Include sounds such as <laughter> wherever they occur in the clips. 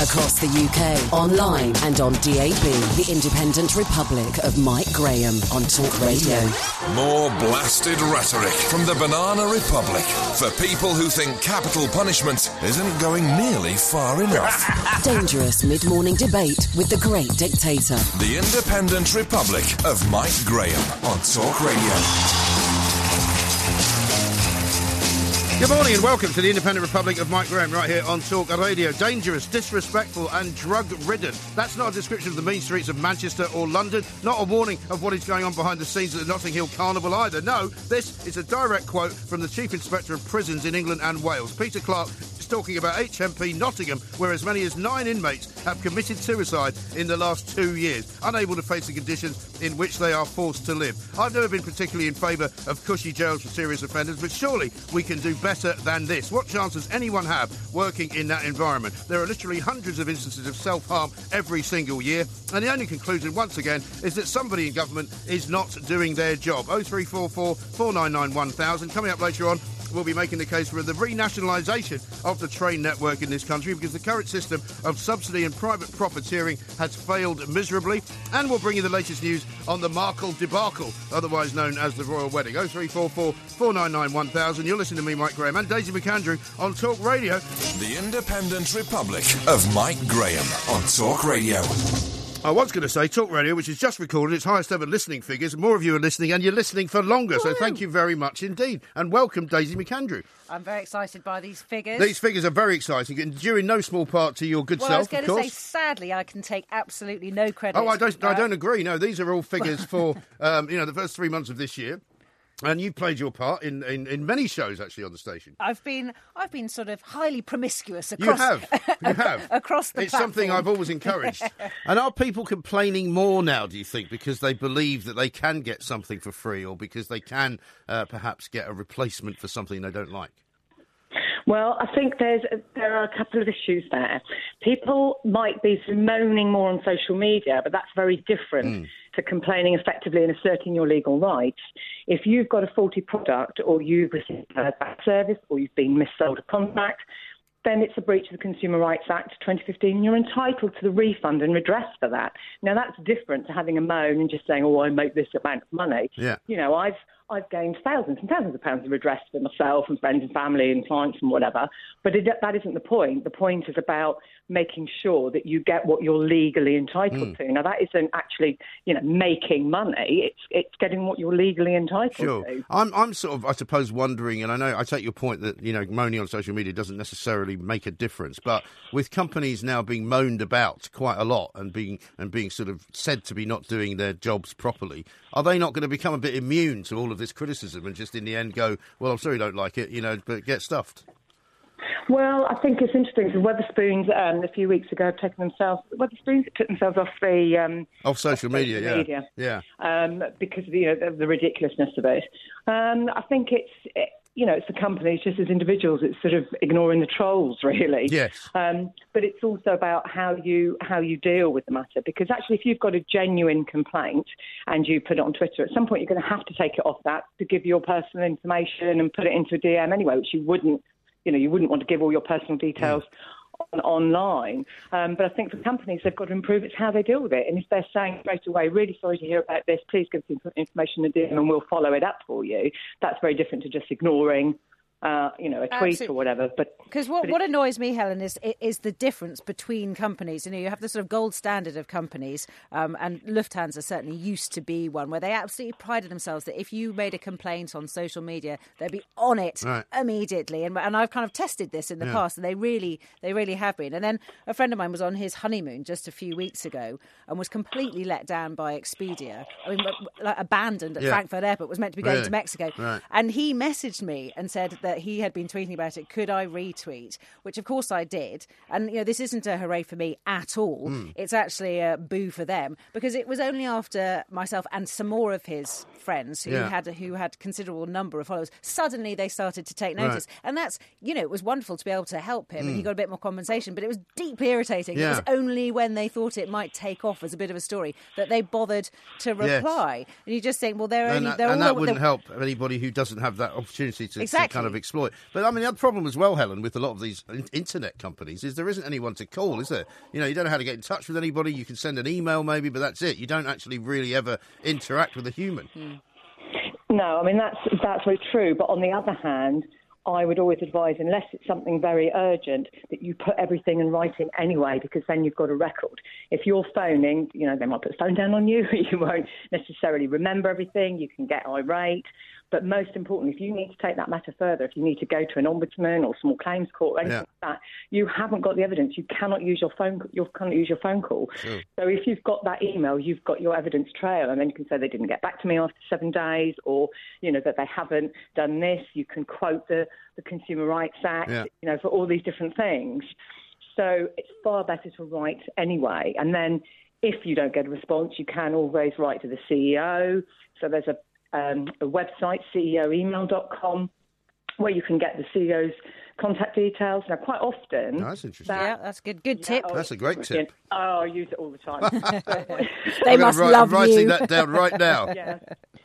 Across the UK, online and on DAB. The Independent Republic of Mike Graham on Talk Radio. More blasted rhetoric from the Banana Republic for people who think capital punishment isn't going nearly far enough. <laughs> Dangerous mid-morning debate with the great dictator. The Independent Republic of Mike Graham on Talk Radio. Good morning and welcome to the Independent Republic of Mike Graham right here on Talk Radio. Dangerous, disrespectful and drug-ridden. That's not a description of the mean streets of Manchester or London, not a warning of what is going on behind the scenes at the Notting Hill Carnival either. No, this is a direct quote from the Chief Inspector of Prisons in England and Wales. Peter Clarke is talking about HMP Nottingham, where as many as nine inmates have committed suicide in the last two years, unable to face the conditions in which they are forced to live. I've never been particularly in favour of cushy jails for serious offenders, but surely we can do better than this. What chance does anyone have working in that environment? There are literally hundreds of instances of self harm every single year, and the only conclusion, once again, is that somebody in government is not doing their job. 0344 499 1000. Coming up later on, we'll be making the case for the renationalisation of the train network in this country because the current system of subsidy and private profiteering has failed miserably. And we'll bring you the latest news on the Markle debacle, otherwise known as the Royal Wedding. 0344 499 1000. You're listening to me, Mike Graham, and Daisy McAndrew on Talk Radio. The Independent Republic of Mike Graham on Talk Radio. I was going to say Talk Radio, which has just recorded its highest ever listening figures. More of you are listening, and you're listening for longer. So thank you very much indeed. And welcome, Daisy McAndrew. I'm very excited by these figures. These figures are very exciting, and due in no small part to your good well, I was self, going to say, sadly, I can take absolutely no credit. Oh, I don't. I don't agree. No, these are all figures <laughs> for um, you know the first three months of this year, and you've played your part in, in, in many shows actually on the station. I've been, I've been sort of highly promiscuous across. You have. <laughs> You have. across the It's something. I've always encouraged. <laughs> and are people complaining more now, do you think, because they believe that they can get something for free or because they can uh, perhaps get a replacement for something they don't like? Well, I think there's there are a couple of issues there. People might be moaning more on social media, but that's very different to complaining effectively and asserting your legal rights. If you've got a faulty product, or you've received a bad service, or you've been missold a contract, then it's a breach of the Consumer Rights Act 2015, and you're entitled to the refund and redress for that. Now, that's different to having a moan and just saying, "Oh, I make this amount of money." Yeah. You know, I've I've gained thousands and thousands of pounds of redress for myself and friends and family and clients and whatever. But it, that isn't the point. The point is about making sure that you get what you're legally entitled hmm. to. Now, that isn't actually, you know, making money. It's it's getting what you're legally entitled Sure. to. I'm, I'm sort of, I suppose, wondering, and I know I take your point that, you know, moaning on social media doesn't necessarily make a difference, but with companies now being moaned about quite a lot and being, and being sort of said to be not doing their jobs properly, are they not going to become a bit immune to all of this criticism and just in the end go, well, I'm sorry, you don't like it, you know, but get stuffed? Well, I think it's interesting. So Wetherspoons um, a few weeks ago have taken themselves Wetherspoons took themselves off the um, Off social media, social yeah. media. Yeah. um, because of the, you know, of the ridiculousness of it. Um, I think it's it, you know it's the companies just as individuals. It's sort of ignoring the trolls, <laughs> really. Yes. Um, but it's also about how you how you deal with the matter. Because actually, if you've got a genuine complaint and you put it on Twitter, at some point you're going to have to take it off that to give your personal information and put it into a DM anyway, which you wouldn't. You know, you wouldn't want to give all your personal details. On, online, um, but I think for companies they've got to improve it's how they deal with it. And if they're saying straight away, "Really sorry to hear about this. Please give us inf- information and we'll follow it up for you," that's very different to just ignoring, uh, you know, a tweet Absolutely. or whatever. But Because what, but what annoys me, Helen, is is the difference between companies. You know, you have the sort of gold standard of companies, um, and Lufthansa certainly used to be one where they absolutely prided themselves that if you made a complaint on social media, they'd be on it Right. immediately. And and I've kind of tested this in the past, and they really they really have been. And then a friend of mine was on his honeymoon just a few weeks ago and was completely let down by Expedia. I mean, like abandoned at Yeah. Frankfurt Airport. Was meant to be going Really? to Mexico, Right. and he messaged me and said that he had been tweeting about it. Could I retweet? Which, of course, I did. And, you know, this isn't a hooray for me at all. Hmm. It's actually a boo for them because it was only after myself and some more of his friends who Yeah. had who had considerable number of followers. Suddenly, they started to take notice, and that's you know, it was wonderful to be able to help him, and he got a bit more compensation. But it was deeply irritating. It was Hmm. Only when they thought it might take off as a bit of a story that they bothered to reply. And you just think, well, they're And only that, they're and all that wouldn't help anybody who doesn't have that opportunity to, to Exactly. kind of exploit. But I mean, the other problem as well, Helen, with a lot of these internet companies is there isn't anyone to call, is there? You know, you don't know how to get in touch with anybody. You can send an email maybe, but that's it. You don't actually really ever interact with a human. Hmm. No, I mean that's that's very true. But on the other hand, I would always advise, unless it's something very urgent, that you put everything in writing anyway, because then you've got a record. If you're phoning, you know they might put the phone down on you. <laughs> You won't necessarily remember everything. You can get irate. But most importantly, if you need to take that matter further, if you need to go to an ombudsman or small claims court or anything Yeah. like that, you haven't got the evidence. You cannot use your phone. You cannot use your phone call. So if you've got that email, you've got your evidence trail, and then you can say they didn't get back to me after seven days, or you know that they haven't done this. You can quote the the Consumer Rights Act, Yeah. you know, for all these different things. So it's far better to write anyway. And then if you don't get a response, you can always write to the CEO. So there's a, um, a website, ceoemail.com, where you can get the CEO's contact details. Now, quite often. No, that's interesting. that- Yeah, that's good. Good tip. Oh, That's a great brilliant. tip. Oh, I use it all the time. <laughs> <laughs> They I'm must write- love I'm writing you. that down right <laughs> now. yeah,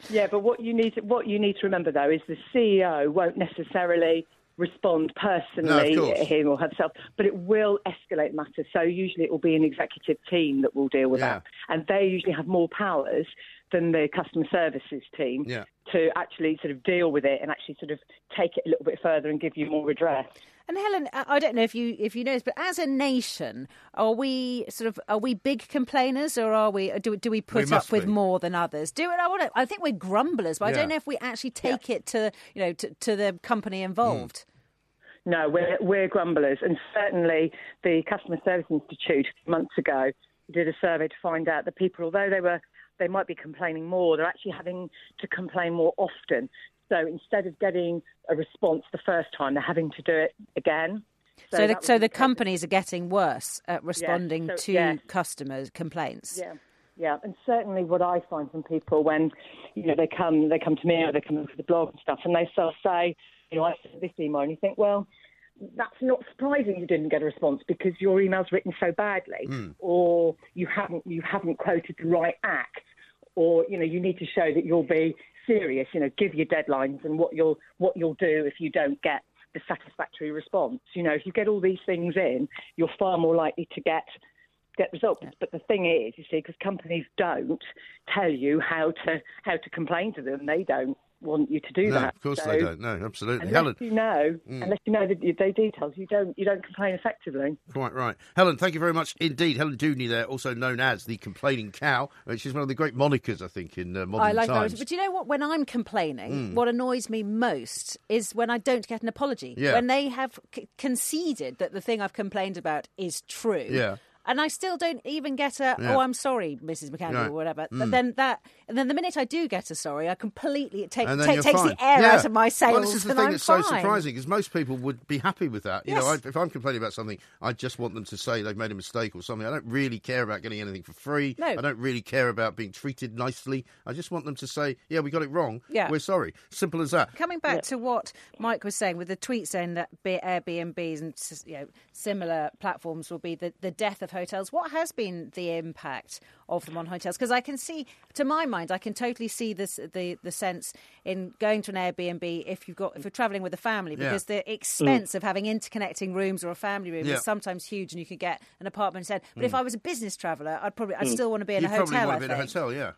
yeah. But what you need to, what you need to remember though is the CEO won't necessarily respond personally, No, him or herself, but it will escalate matters. So usually it will be an executive team that will deal with Yeah. that, and they usually have more powers than the customer services team Yeah. to actually sort of deal with it and actually sort of take it a little bit further and give you more redress. And Helen, I I don't know if you if you noticed, but as a nation, are we sort of are we big complainers or are we uh, do do we put must up with be. more than others? Do it? I want to. I think we're grumblers, but I don't know if we actually take it to you know to, to the company involved. Hmm. No, we're, we're grumblers. And certainly the Customer Service Institute months ago did a survey to find out that people, although they were they might be complaining more, they're actually having to complain more often. So instead of getting a response the first time, they're having to do it again. So, the, so the companies are getting worse at responding so- to yeah. customers' complaints. Yeah, yeah, and certainly what I find from people when you know they come they come to me or they come to the blog and stuff, and they sort of say, you know, I sent this email, and you think, well, that's not surprising you didn't get a response because your email's written so badly, hmm. or you haven't you haven't quoted the right act, or you know you need to show that you'll be serious. You know, give your deadlines and what you'll what you'll do if you don't get the satisfactory response. You know, if you get all these things in, you're far more likely to get get results. But the thing is, you see, because companies don't tell you how to how to complain to them, they don't want you to do No, that. of course So they don't. No, absolutely. Unless Helen, you know, mm. unless you know the, the details, you don't you don't complain effectively. Quite right. Helen, thank you very much indeed. Helen Dewdney there, also known as the Complaining Cow, uh, which is one of the great monikers, I think, in uh, modern I like times. that. But you know what? When I'm complaining, mm. what annoys me most is when I don't get an apology. Yeah. When they have c- conceded that the thing I've complained about is true. Yeah. And I still don't even get a Yeah. oh I'm sorry Mrs McCann Right. or whatever. But hmm. then that and then the minute I do get a sorry, I completely it take, take, takes fine. the air Yeah. out of my sails. Well, this is the thing I'm that's so surprising because most people would be happy with that. You know, I, if I'm complaining about something, I just want them to say they've made a mistake or something. I don't really care about getting anything for free. No. I don't really care about being treated nicely. I just want them to say, "Yeah, we got it wrong. Yeah. We're sorry." Simple as that. Coming back to what Mike was saying with the tweet saying that B- Airbnbs and you know similar platforms will be the, the death of hotels. What has been the impact of them on hotels? Because I can see, to my mind, I can totally see this the the sense in going to an Airbnb if you've got if you're travelling with a family Yeah. because the expense of having interconnecting rooms or a family room Yeah. is sometimes huge and you could get an apartment instead. But if mm. I was a business traveller, I'd probably I'd mm. still want to be in You a probably hotel. want to be in a hotel, yeah.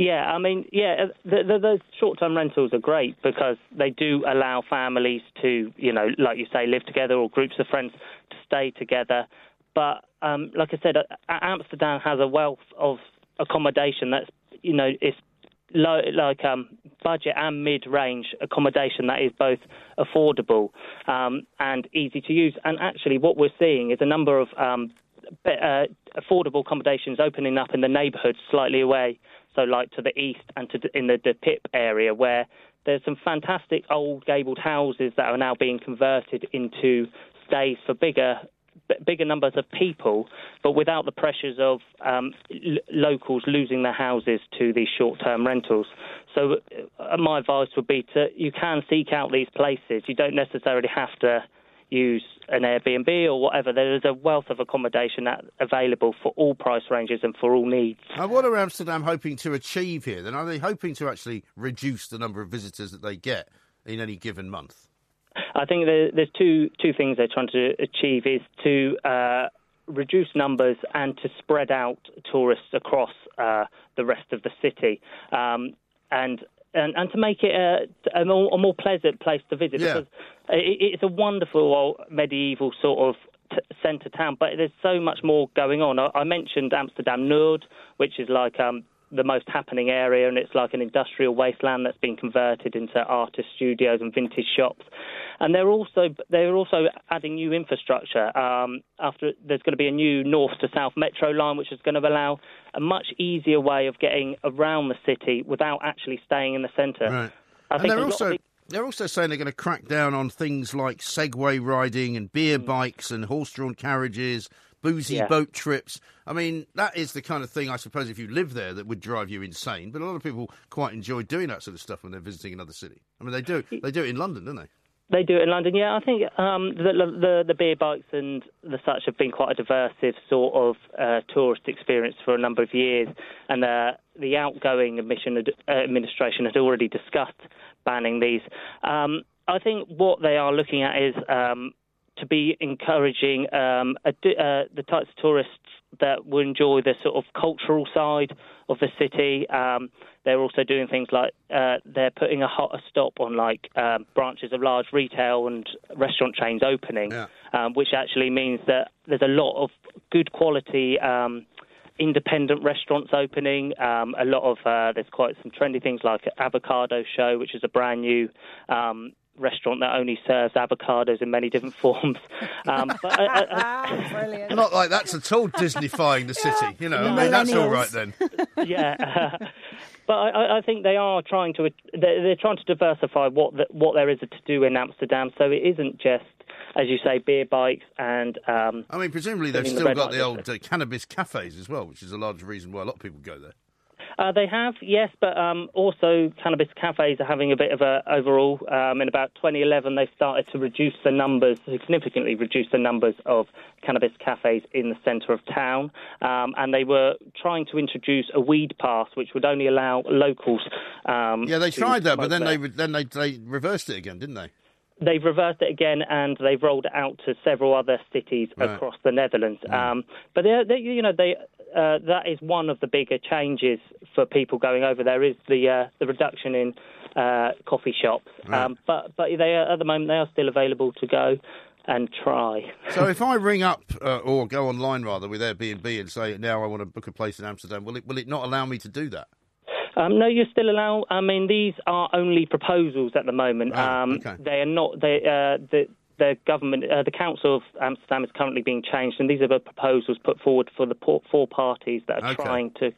Yeah, I mean, yeah, uh, the, the, those short-term rentals are great because they do allow families to, you know, like you say, live together or groups of friends to stay together. But um, like I said, uh, Amsterdam has a wealth of accommodation that's, you know, it's low, like um, budget and mid-range accommodation that is both affordable um, and easy to use. And actually, what we're seeing is a number of um, be- uh, affordable accommodations opening up in the neighbourhoods slightly away, so like to the east and to in the, the Pijp area where there's some fantastic old gabled houses that are now being converted into stays for bigger bigger numbers of people, but without the pressures of um, l- locals losing their houses to these short-term rentals. So uh, my advice would be to you can seek out these places. You don't necessarily have to use an Airbnb or whatever. There is a wealth of accommodation at, available for all price ranges and for all needs. And what are Amsterdam hoping to achieve here? Then are they hoping to actually reduce the number of visitors that they get in any given month? I think there, there's two two things they're trying to achieve is to uh, reduce numbers and to spread out tourists across uh, the rest of the city, um, and, and and to make it a, a, more, a more pleasant place to visit Yeah. because it, it's a wonderful old medieval sort of. T- centre town, but there's so much more going on. I, I mentioned Amsterdam Noord, which is like um, the most happening area, and it's like an industrial wasteland that's been converted into artist studios and vintage shops. And they're also they're also adding new infrastructure. Um, after there's going to be a new north to south metro line, which is going to allow a much easier way of getting around the city without actually staying in the centre. Right. I and think they're also they're also saying they're going to crack down on things like Segway riding and beer Mm. bikes and horse-drawn carriages, boozy Yeah. boat trips. I mean, that is the kind of thing I suppose if you live there that would drive you insane. But a lot of people quite enjoy doing that sort of stuff when they're visiting another city. I mean, they do they do it in London, don't they? They do it in London, yeah. I think um, the, the the beer bikes and the such have been quite a diversive sort of uh, tourist experience for a number of years, and uh, the outgoing admission ad- uh, administration had already discussed banning these. Um, I think what they are looking at is um, to be encouraging um, a, uh, the types of tourists that will enjoy the sort of cultural side of the city. Um, they're also doing things like uh, they're putting a hot a stop on like um, branches of large retail and restaurant chains opening, Yeah. um, which actually means that there's a lot of good quality. Um, Independent restaurants opening. Um, a lot of uh, there's quite some trendy things like Avocado Show, which is a brand new um, restaurant that only serves avocados in many different forms. Um, but, uh, uh, uh, <laughs> Brilliant. Not like that's at all Disneyfying the city. You know, I mean, that's all right then. <laughs> yeah. <laughs> But I- I, I think they are trying to they're, they're trying to diversify what the, what there is to do in Amsterdam, so it isn't just, as you say, beer bikes and um, I mean, presumably they've Bringing the still got the old uh, cannabis cafes as well, which is a large reason why a lot of people go there. Uh, they have, yes, but um, also cannabis cafes are having a bit of a overall. Um, in about 2011, they started to reduce the numbers, significantly reduce the numbers of cannabis cafes in the centre of town, um, and they were trying to introduce a weed pass, which would only allow locals. Um, Yeah, they tried that, but then there. they then they they reversed it again, didn't they? they've reversed it again and they've rolled it out to several other cities Right. across the Netherlands. Um, but they, they, you know, they, uh, that is one of the bigger changes for people going over there is the uh, the reduction in uh, coffee shops. Um, but but they are, at the moment they are still available to go and try. <laughs> So if I ring up uh, or go online rather with Airbnb and say now I want to book a place in Amsterdam, will it will it not allow me to do that? Um, no, you're still allowed. I mean, these are only proposals at the moment. Oh, um, okay. They are not. They, uh, the the government, uh, the council of Amsterdam is currently being changed, and these are the proposals put forward for the four parties that are Okay. trying to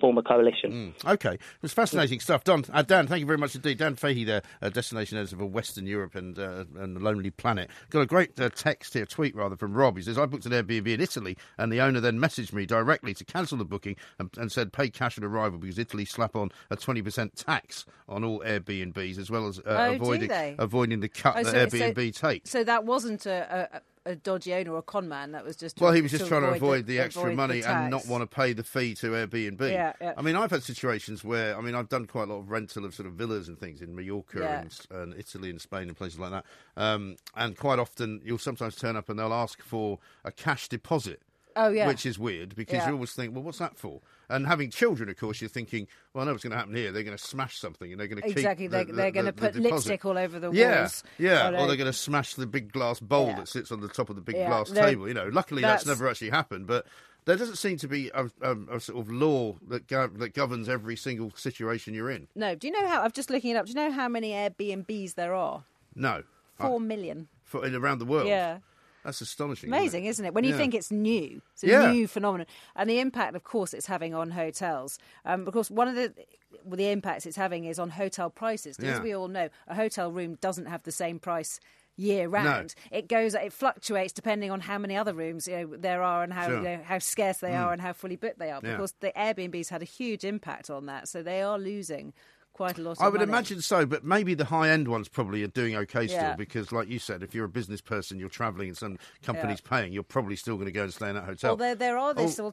form a coalition. Okay, it was fascinating stuff. Don, uh, Dan, thank you very much indeed. Dan Fahey there, uh, destination editor for Western Europe and uh, and the Lonely Planet. Got a great uh, text here, tweet rather, from Rob. He says, I booked an Airbnb in Italy and the owner then messaged me directly to cancel the booking and, and said pay cash at arrival because Italy slap on a 20% tax on all Airbnbs as well as uh, Oh, avoiding, avoiding the cut Oh, that so- so- Airbnb takes. So that wasn't a, a, a dodgy owner or a con man. That was just. Well, he was just trying to avoid avoid the, extra avoid the money and not want to pay the fee to Airbnb. Yeah, yeah. I mean, I've had situations where, I mean, I've done quite a lot of rental of sort of villas and things in Mallorca Yeah. and, and Italy and Spain and places like that. Um, and quite often, you'll sometimes turn up and they'll ask for a cash deposit. Oh yeah. Which is weird because Yeah. you always think, well, what's that for? And having children, of course, you're thinking, well, I know what's going to happen here. They're going to smash something and they're going to Exactly, they're- the, they're the- gonna the put lipstick all over the yeah, walls. Yeah, Oh, or they're going to smash the big glass bowl Yeah. that sits on the top of the big Yeah, glass no, table. You know, luckily that's, that's- never actually happened, but there doesn't seem to be a, a, a sort of law that go, that governs every single situation you're in. No. Do you know how? I'm just looking it up. Do you know how many Airbnbs there are? No, Four million. for, in, around the world. Yeah. That's astonishing. isn't Amazing, it? isn't it? When you Yeah. think it's new, it's a Yeah. new phenomenon, and the impact, of course, it's having on hotels. Um, because one of the well, the impacts it's having is on hotel prices. Because Yeah. as we all know, a hotel room doesn't have the same price year round. It goes, it fluctuates depending on how many other rooms you know, there are and how Sure. you know, how scarce they are and how fully booked they are. Yeah. Because the Airbnbs had a huge impact on that, so they are losing quite a lot. I would money. imagine so, but maybe the high end ones probably are doing okay still Yeah. because, like you said, if you're a business person, you're travelling and some company's paying, you're probably still going to go and stay in that hotel. Well, there there are this. Oh.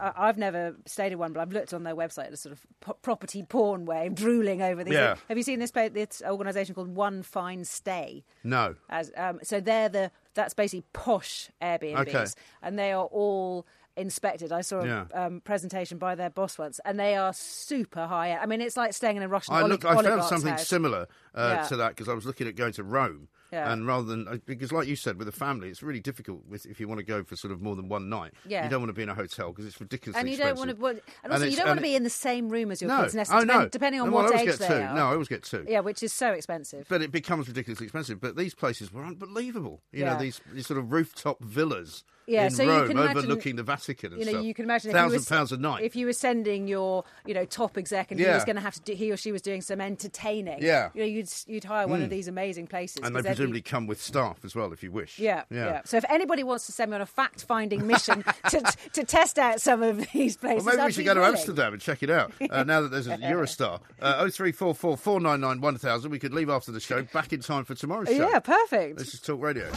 I- I've never stayed in one, but I've looked on their website, in a sort of p- property porn way, <laughs> drooling over these. Yeah. Have you seen this? pa- This organisation called One Fine Stay. No. As um, so, they're the that's basically posh Airbnbs, Okay. and they are all inspected. I saw a Yeah. um, presentation by their boss once, and they are super high. I mean, it's like staying in a Russian. I oli- looked. I found something house. similar uh, Yeah. to that because I was looking at going to Rome, Yeah. and rather than uh, because, like you said, with a family, it's really difficult with, if you want to go for sort of more than one night. Yeah. you don't want to be in a hotel because it's ridiculously And you don't want to, well, and And also you don't want to be in the same room as your no, kids, nec- oh depend- no, depending on No, well, what I always age get they two. are. No, I always get two. Yeah, which is so expensive. But it becomes ridiculously expensive. But these places were unbelievable. You Yeah. know, these, these sort of rooftop villas Yeah, in so you Rome can imagine- overlooking the Vatican and you know, stuff. you can imagine if you thousand was, pounds a night. If you were sending your, you know, top exec and he was going to have to do, he or she was doing some entertaining. Yeah. you know, you'd you'd hire one of Mm. these amazing places. and they'd be- presumably come with staff as well, if you wish. Yeah, yeah. yeah, So if anybody wants to send me on a fact-finding mission <laughs> to, to test out some of these places, Well, maybe I'd we should be go to willing. Amsterdam and check it out. Uh, <laughs> now that there's a Eurostar, uh, oh three four four four nine nine one thousand. We could leave after the show, back in time for tomorrow's show. Yeah, perfect. This is Talk Radio.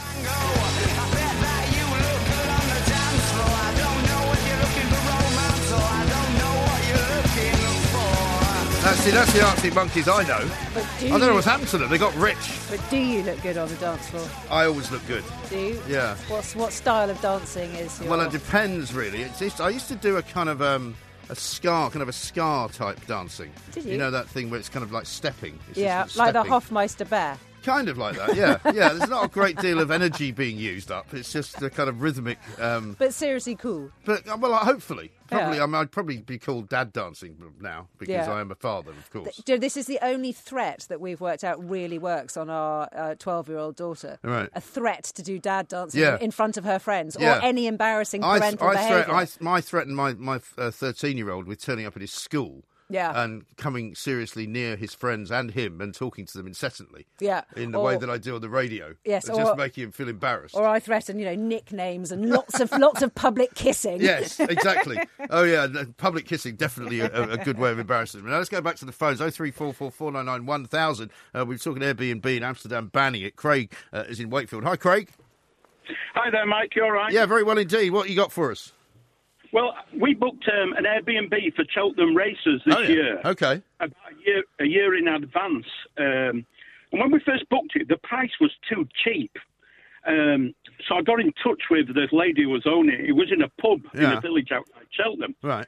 That's, see, that's the Arctic Monkeys I know. But do I don't know what's happened to them. They got rich. But do you look good on the dance floor? I always look good. Do you? Yeah. What's what style of dancing is your? Well, it depends really. It's just, I used to do a kind of um, a ska, kind of a ska type dancing. Did you? You know that thing where it's kind of like stepping. It's yeah, like the. Hofmeister bear. Kind of like that, yeah, <laughs> yeah. There's not a great deal of energy being used up. It's just a kind of rhythmic. Um, But seriously cool. but uh, well, hopefully, probably. Yeah. I mean, I'd probably be called dad dancing now because Yeah. I am a father, of course. This is the only threat that we've worked out really works on our twelve-year-old daughter. Right. A threat to do dad dancing Yeah. in front of her friends or any embarrassing I, parental I, behaviour. threat, I, my threatened my my thirteen-year-old with turning up at his school. Yeah. And coming seriously near his friends and him and talking to them incessantly. Yeah. In the way that I do on the radio. Yes, or- just making him feel embarrassed. or I threaten, you know, nicknames and lots of lots of public kissing. Yes, <laughs> exactly. oh yeah, public kissing definitely a, a good way of embarrassing them. Now let's go back to the phones. Oh three four four four nine nine one thousand. Uh, we're talking Airbnb in Amsterdam banning it. Craig uh, is in Wakefield. Hi, Craig. Hi there, Mike. You all right? Yeah, very well indeed. What you got for us? Well, we booked um, an Airbnb for Cheltenham races this Oh, yeah. year. Okay. About a year, a year in advance. Um, and when we first booked it, the price was too cheap. Um, so I got in touch with the lady who was owning it. It was in a pub in Yeah. a village outside Cheltenham. Right.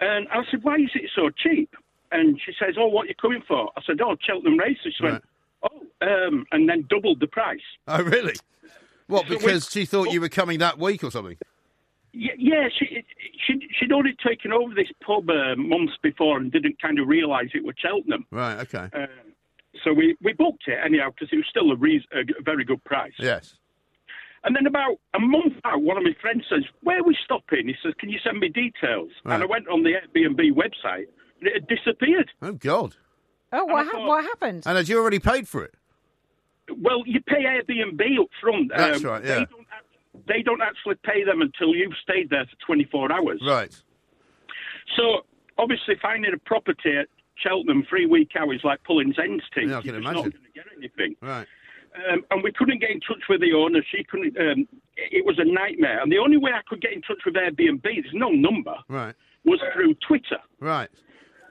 And I said, why is it so cheap? And she says, oh, what are you coming for? I said, oh, Cheltenham races. She went, oh, um, and then doubled the price. Oh, really? What? So we- Because she thought you were coming that week or something? Yeah, yeah she, she, she'd only taken over this pub uh, months before and didn't kind of realise it was Cheltenham. Right. Okay. Um, so we, we booked it anyhow because it was still a, reas a g- very good price. Yes. And then about a month out, one of my friends says, "Where are we stopping?" He says, "Can you send me details?" Right. And I went on the Airbnb website, and it had disappeared. Oh God. Oh, what, ha- what happened? And had you already paid for it? Well, you pay Airbnb up front. That's Um, right, yeah. They don't, act- they don't actually pay them until you've stayed there for 24 hours. Right. So obviously, finding a property at Cheltenham three week is like pulling Zen's teeth. Yeah, I can You're imagine. not going to get anything. Right. Um, and we couldn't get in touch with the owner. She couldn't. Um, it was a nightmare. And the only way I could get in touch with Airbnb, there's no number, Right. was through Twitter. Right.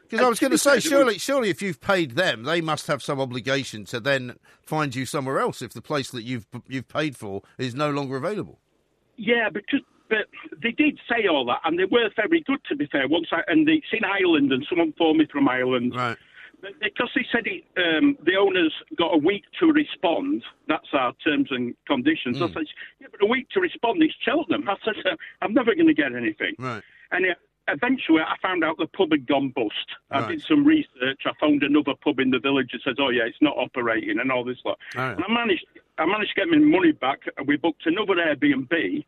Because I was going to say, surely, surely, if you've paid them, they must have some obligation to then find you somewhere else if the place that you've you've paid for is no longer available. Yeah, because but they did say all that, and they were very good. To be fair, once I and they, it's in Ireland, and someone phoned me from Ireland. Right. But because they said it, um, the owners got a week to respond. That's our terms and conditions. Hmm. I said, yeah, but a week to respond is Cheltenham. <laughs> I said, I'm never going to get anything. Right. And uh, eventually, I found out the pub had gone bust. I Right. did some research. I found another pub in the village that says, "Oh yeah, it's not operating," and all this lot. Right. And I managed, I managed to get my money back. And we booked another Airbnb.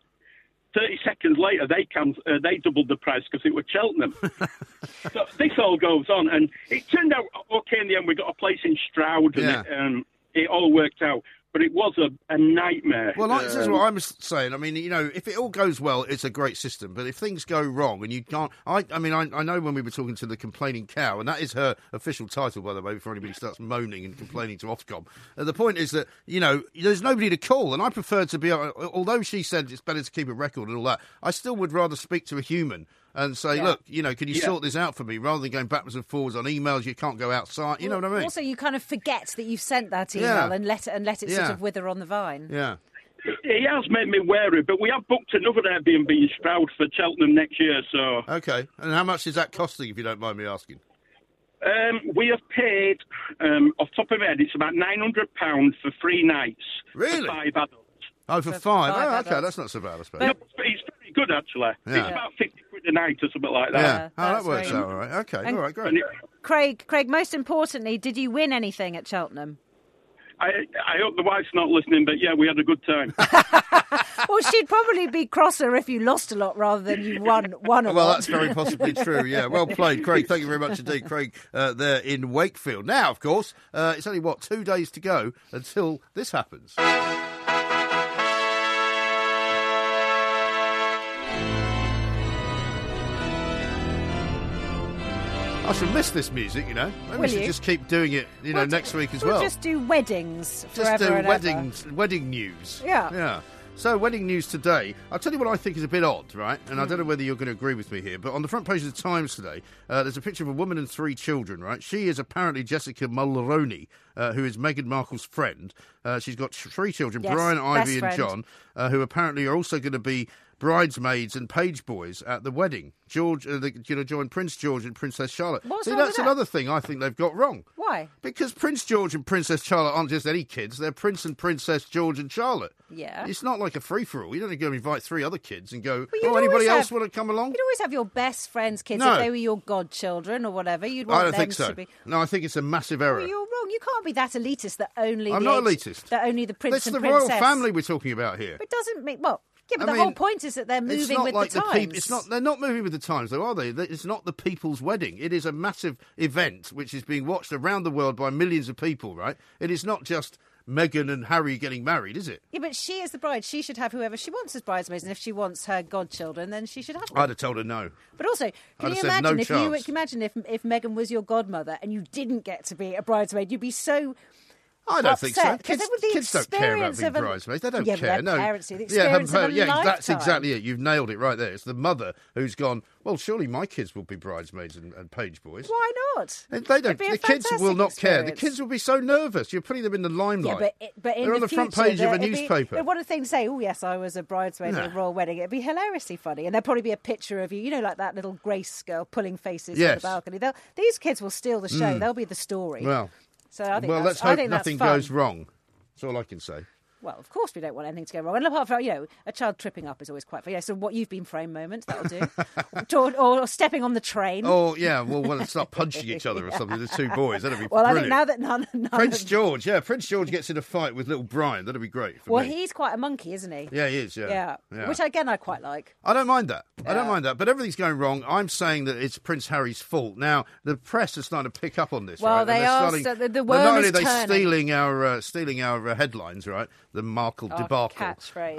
Thirty seconds later, they can, uh, they doubled the price because it was Cheltenham. <laughs> so this all goes on, and it turned out okay in the end. We got a place in Stroud, and Yeah. it, um, it all worked out. But it was a, a nightmare. Well, like, this is what I'm saying. I mean, you know, if it all goes well, it's a great system. But if things go wrong and you can't, I, I mean, I, I know when we were talking to the complaining cow, and that is her official title, by the way, before anybody starts moaning and complaining to Ofcom. Uh, the point is that you know, there's nobody to call, and I prefer to be. uh, Although she said it's better to keep a record and all that, I still would rather speak to a human. And say, Yeah. look, you know, can you Yeah. sort this out for me? Rather than going backwards and forwards on emails, you can't go outside. You know what I mean? Also, you kind of forget that you've sent that email Yeah. and let it and let it sort of wither on the vine. yeah. He has made me wary, but we have booked another Airbnb in Stroud for Cheltenham next year. So Okay. And how much is that costing, if you don't mind me asking? um, we have paid, um, off the top of my head, it's about nine hundred pounds for three nights Really? for five adults. Oh, for, For five. five Oh, okay, adults. that's not so bad, I suppose. No, but it's very good actually. Yeah. It's about fifty quid a night or something like that. Yeah. Oh, that works very- out all right. Okay. And- all right. Great. Craig, Craig. Most importantly, did you win anything at Cheltenham? I, I hope the wife's not listening, but yeah, we had a good time. <laughs> <laughs> well, she'd probably be crosser if you lost a lot rather than you won won a Well, lot. that's very possibly <laughs> true. Yeah, well played, Craig. Thank you very much indeed, Craig. Uh, there in Wakefield. Now, of course, uh, it's only what two days to go until this happens. I shall miss this music, you know. Maybe Will we should you? just keep doing it, you know, We'll next week as we'll well. just do weddings forever Just do and weddings, wedding news. Yeah. Yeah. So, wedding news today. I'll tell you what I think is a bit odd, right? And I don't Hmm. know whether you're going to agree with me here, but on the front page of the Times today, uh, there's a picture of a woman and three children, right? She is apparently Jessica Mulroney, uh, who is Meghan Markle's friend. Uh, she's got th- three children, Yes, Brian, best Ivy, and friend. John, uh, who apparently are also going to be bridesmaids and page boys at the wedding. George, uh, the, you know, join Prince George and Princess Charlotte. What's See, that's that? another thing I think they've got wrong. Why? Because Prince George and Princess Charlotte aren't just any kids; they're Prince and Princess George and Charlotte. Yeah. It's not like a free for all. You don't go invite three other kids and go, you'd "Oh, anybody always else have- want to come along?" You'd always have your best friends' kids No. if they were your godchildren or whatever. You'd want I don't them think so. to be. No, I think it's a massive error. Well, you're wrong. You can't be that elitist that only. I'm not elitist. That only the prince That's and the princess. royal family we're talking about here. But it doesn't make well. Yeah, but I the mean, whole point is that they're moving with like the times. peop- it's not. They're not moving with the times, though, are they? It's not the people's wedding. It is a massive event which is being watched around the world by millions of people. Right? It is not just Meghan and Harry getting married, is it? Yeah, but she is the bride. She should have whoever she wants as bridesmaids, and if she wants her godchildren, then she should have them. I'd have told her no. But also, I'd can you imagine no if you chance. can you imagine if if Meghan was your godmother and you didn't get to be a bridesmaid, you'd be so I don't think so. Kids, kids don't care about being bridesmaids. They don't Yeah, care. no, parents do. The yeah, her of a par- yeah, that's exactly it. You've nailed it right there. It's the mother who's gone. Well, surely my kids will be bridesmaids and, and page boys. Why not? They they don't. It'd be a The kids will not care. The kids will be so nervous. You're putting them in the Yeah, limelight. but it, but in They're on the front future, page of a it'd be- newspaper. what if they say, "Oh yes, I was a bridesmaid at a royal wedding"? It'd be hilariously funny, and there'd probably be a picture of you, you know, like that little Grace girl pulling faces on the balcony. They'll, these kids will steal the show. Mm. They'll be the story. Well, so I think well, that's, let's I hope think nothing goes wrong. That's all I can say. Well, of course we don't want anything to go wrong. And apart from, you know, a child tripping up is always quite fun. Yeah, so what you've been framed moment, that'll do. <laughs> or, or stepping on the train. Oh yeah, well, well, start punching <laughs> each other or something. The two boys, that'd be well, I brilliant. think now that none, none Prince George, yeah, Prince George gets in a fight with little Brian. That'd be great. For Well, me. he's quite a monkey, isn't he? Yeah, he is. Yeah, Yeah. yeah. Which again I quite like. I don't mind that. I don't mind that. But everything's going wrong. I'm saying that it's Prince Harry's fault. Now the press is starting to pick up on this. Well, right? They they're Starting, so the- the worm not only is are they turning. stealing our uh, stealing our uh, headlines, right? The Markle Our debacle.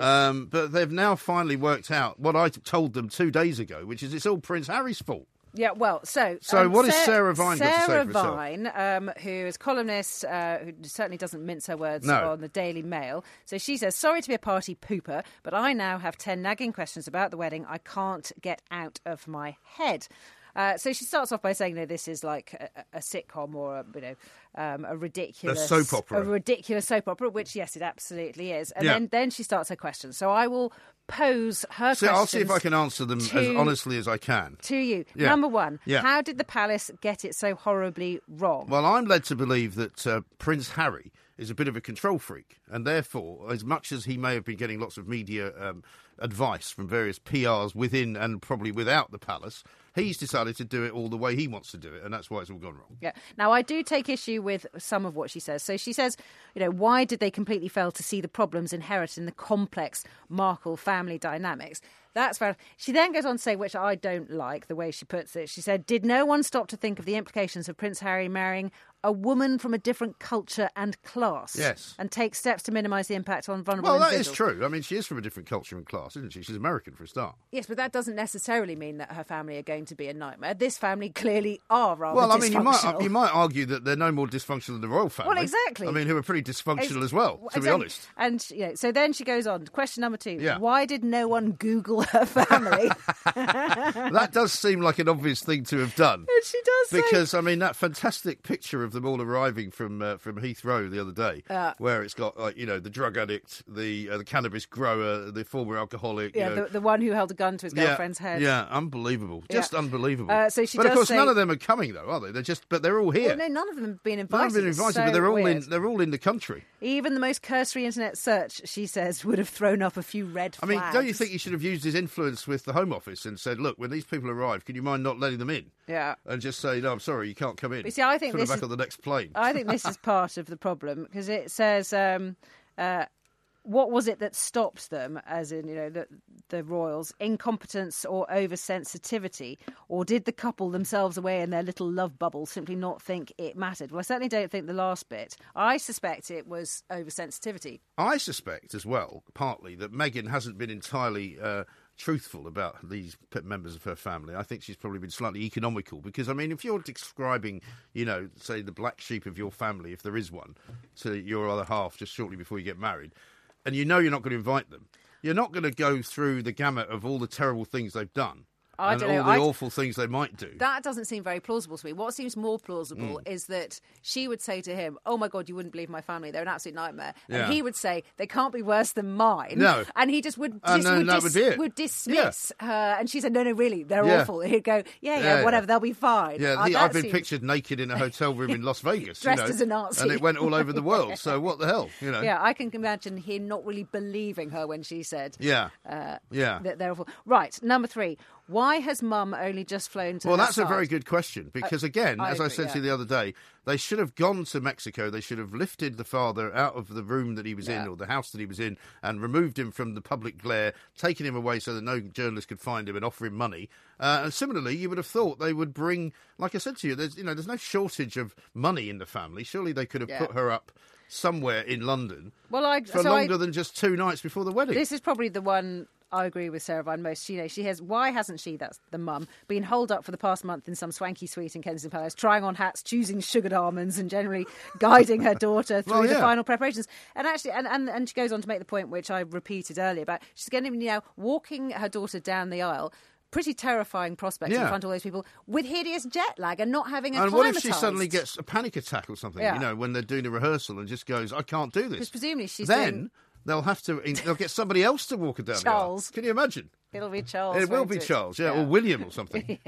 Um, but they've now finally worked out what I told them two days ago, which is it's all Prince Harry's fault. Yeah, well, so So um, what has Sa- Sarah Vine got to say Sarah? Vine, um, who is columnist, uh, who certainly doesn't mince her words No. on the Daily Mail. So she says, "Sorry to be a party pooper, but I now have ten nagging questions about the wedding. I can't get out of my head." Uh, so she starts off by saying, "No, this is like a, a sitcom or a, you know um, a ridiculous soap opera. a ridiculous soap opera." Which, yes, it absolutely is. And Yeah. then then she starts her questions. So I will pose her So questions. I'll see if I can answer them as honestly as I can. to you. Yeah. Number one, Yeah. how did the palace get it so horribly wrong? Well, I'm led to believe that uh, Prince Harry is a bit of a control freak, and therefore, as much as he may have been getting lots of media um, advice from various PRs within and probably without the palace, he's decided to do it all the way he wants to do it, and that's why it's all gone wrong. Yeah. Now, I do take issue with some of what she says. So she says, you know, why did they completely fail to see the problems inherent in the complex Markle family dynamics? That's fair. She then goes on to say, which I don't like the way she puts it. She said, Did no one stop to think of the implications of Prince Harry marrying a woman from a different culture and class? Yes. And take steps to minimise the impact on vulnerable Well, that is true. I mean, she is from a different culture and class, isn't she? She's American for a start. Yes, but that doesn't necessarily mean that her family are going to be a nightmare. This family clearly are rather Well, I mean, you might you might argue that they're no more dysfunctional than the royal family. Well, exactly. I mean, who are pretty dysfunctional as well, to exactly. be honest. And you know, so then she goes on. Question number two: Yeah. Why did no one Google her family? <laughs> <laughs> that does seem like an obvious thing to have done. she does say- because I mean that fantastic picture of them all arriving from uh, from Heathrow the other day, Yeah. where it's got like you know the drug addict, the uh, the cannabis grower, the former alcoholic. yeah, you know. the, the one who held a gun to his yeah, girlfriend's head. Yeah, unbelievable, Yeah. Just unbelievable. Uh, so she but of course, none of them are coming though, are they? They're just, but they're all here. Well, no, none of them have been None invited. have been invited, so but they're all weird. in. They're all in the country. Even the most cursory internet search, she says, would have thrown up a few red flags. I flags. mean, don't you think he should have used his influence with the Home Office and said, "Look, when these people arrive, can you mind not letting them in?" Yeah. and just say, "No, I'm sorry, you can't come in." But see, I think Put this back is- on the next plane. I think this is <laughs> part of the problem because it says, um, uh, what was it that stopped them, as in, you know, the, the royals, incompetence or oversensitivity? Or did the couple themselves away in their little love bubble simply not think it mattered? Well, I certainly don't think the last bit. I suspect it was oversensitivity. I suspect as well, partly, that Meghan hasn't been entirely uh, truthful about these members of her family. I think she's probably been slightly economical because, I mean, if you're describing, you know, say the black sheep of your family, if there is one, to your other half just shortly before you get married, and you know you're not going to invite them, you're not going to go through the gamut of all the terrible things they've done. I and don't all know, the I'd- awful things they might do. That doesn't seem very plausible to me. What seems more plausible Mm. is that she would say to him, "Oh my God, you wouldn't believe my family; they're an absolute nightmare," Yeah. and he would say, "They can't be worse than mine." No. and he just would, And dis- then would, dis- would would dismiss her, and she said, "No, no, really, they're Yeah. awful." He'd go, "Yeah, yeah, Yeah, yeah. whatever, they'll be fine." Yeah, Uh, the, I've been seems- pictured naked in a hotel room in Las <laughs> Vegas, Dressed you know, as a Nazi. and it went all over the world. So what the hell, you know? Yeah, I can imagine him not really believing her when she said, Yeah. uh, Yeah. that they're awful." Right, number three. Why has Mum only just flown to? Well, that's a very good question because, Uh, again, I as I agree, said to you the other day, they should have gone to Mexico. They should have lifted the father out of the room that he was in or the house that he was in and removed him from the public glare, taken him away so that no journalist could find him and offer him money. Uh, and similarly, you would have thought they would bring, like I said to you, there's you know there's no shortage of money in the family. Surely they could have Yeah. put her up somewhere in London Well, I for so I- longer than just two nights before the wedding. This is probably the one I agree with Sarah Vine most. You know, she has. Why hasn't she? That's the mum been holed up for the past month in some swanky suite in Kensington Palace, trying on hats, choosing sugared almonds, and generally <laughs> guiding her daughter through Well, the final preparations. And actually, and, and and she goes on to make the point which I repeated earlier about she's going to be now walking her daughter down the aisle. Pretty terrifying prospect in front of all those people with hideous jet lag and not having a And what if she suddenly gets a panic attack or something? Yeah. You know, when they're doing a rehearsal and just goes, "I can't do this." Because presumably she's then doing- they'll have to. They'll get somebody else to walk her down Charles. the aisle. Can you imagine? It'll be Charles. it will be it? Charles, yeah, or William or <laughs> something.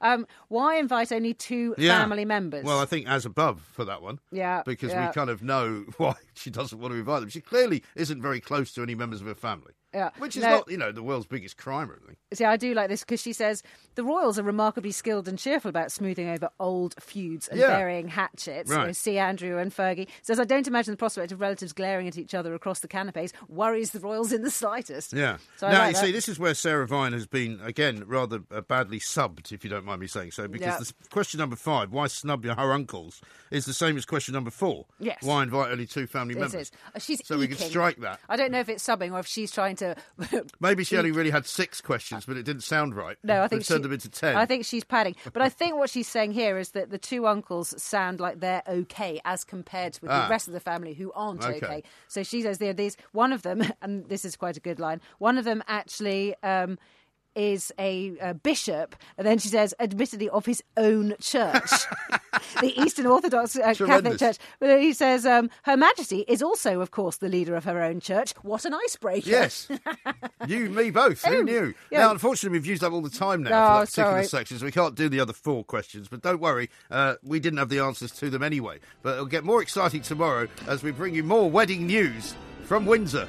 Um, why invite only two Yeah. family members? Well, I think as above for that one. Yeah, Because yeah. we kind of know <laughs> why she doesn't want to invite them. She clearly isn't very close to any members of her family. Yeah. Which is No. not, you know, the world's biggest crime or anything. See, I do like this because she says the royals are remarkably skilled and cheerful about smoothing over old feuds and Yeah. burying hatchets. You know, see Andrew and Fergie says, I don't imagine the prospect of relatives glaring at each other across the canapes worries the royals in the slightest. Yeah. So I now, like you that. see, this is where Sarah Vine has been, again, rather uh, badly subbed, if you don't mind me saying so, because this, question number five, why snub your her uncles, is the same as question number four. Yes. Why invite only two family members? is. Uh, She's so we can strike that. I don't know if it's subbing or if she's trying to. <laughs> Maybe she only <laughs> really had six questions, but it didn't sound right. No, I think We've turned them into ten. I think she's padding, <laughs> but I think what she's saying here is that the two uncles sound like they're okay as compared with Ah. the rest of the family who aren't Okay. okay. So she says there, these one of them, and this is quite a good line. One of them actually. Um, is a, uh bishop, and then she says, admittedly of his own church, the Eastern Orthodox uh, Catholic Church. But he says, um, Her Majesty is also, of course, the leader of her own church. What an icebreaker! Yes. <laughs> you, me, both. Who Oh, knew? yeah. Now, unfortunately, we've used up all the time now Oh, for that particular sorry. section, so we can't do the other four questions. But don't worry, uh, we didn't have the answers to them anyway. But it'll get more exciting tomorrow as we bring you more wedding news from Windsor.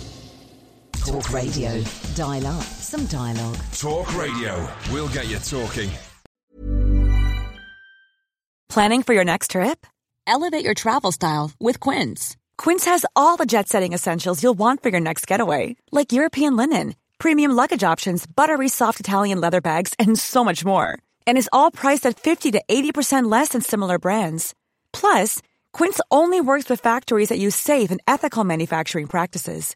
Talk Radio. Dial up some dialogue. Talk Radio. We'll get you talking. Planning for your next trip? Elevate your travel style with Quince. Quince has all the jet setting essentials you'll want for your next getaway, like European linen, premium luggage options, buttery soft Italian leather bags, and so much more. And is all priced at 50 to 80% less than similar brands. Plus, Quince only works with factories that use safe and ethical manufacturing practices.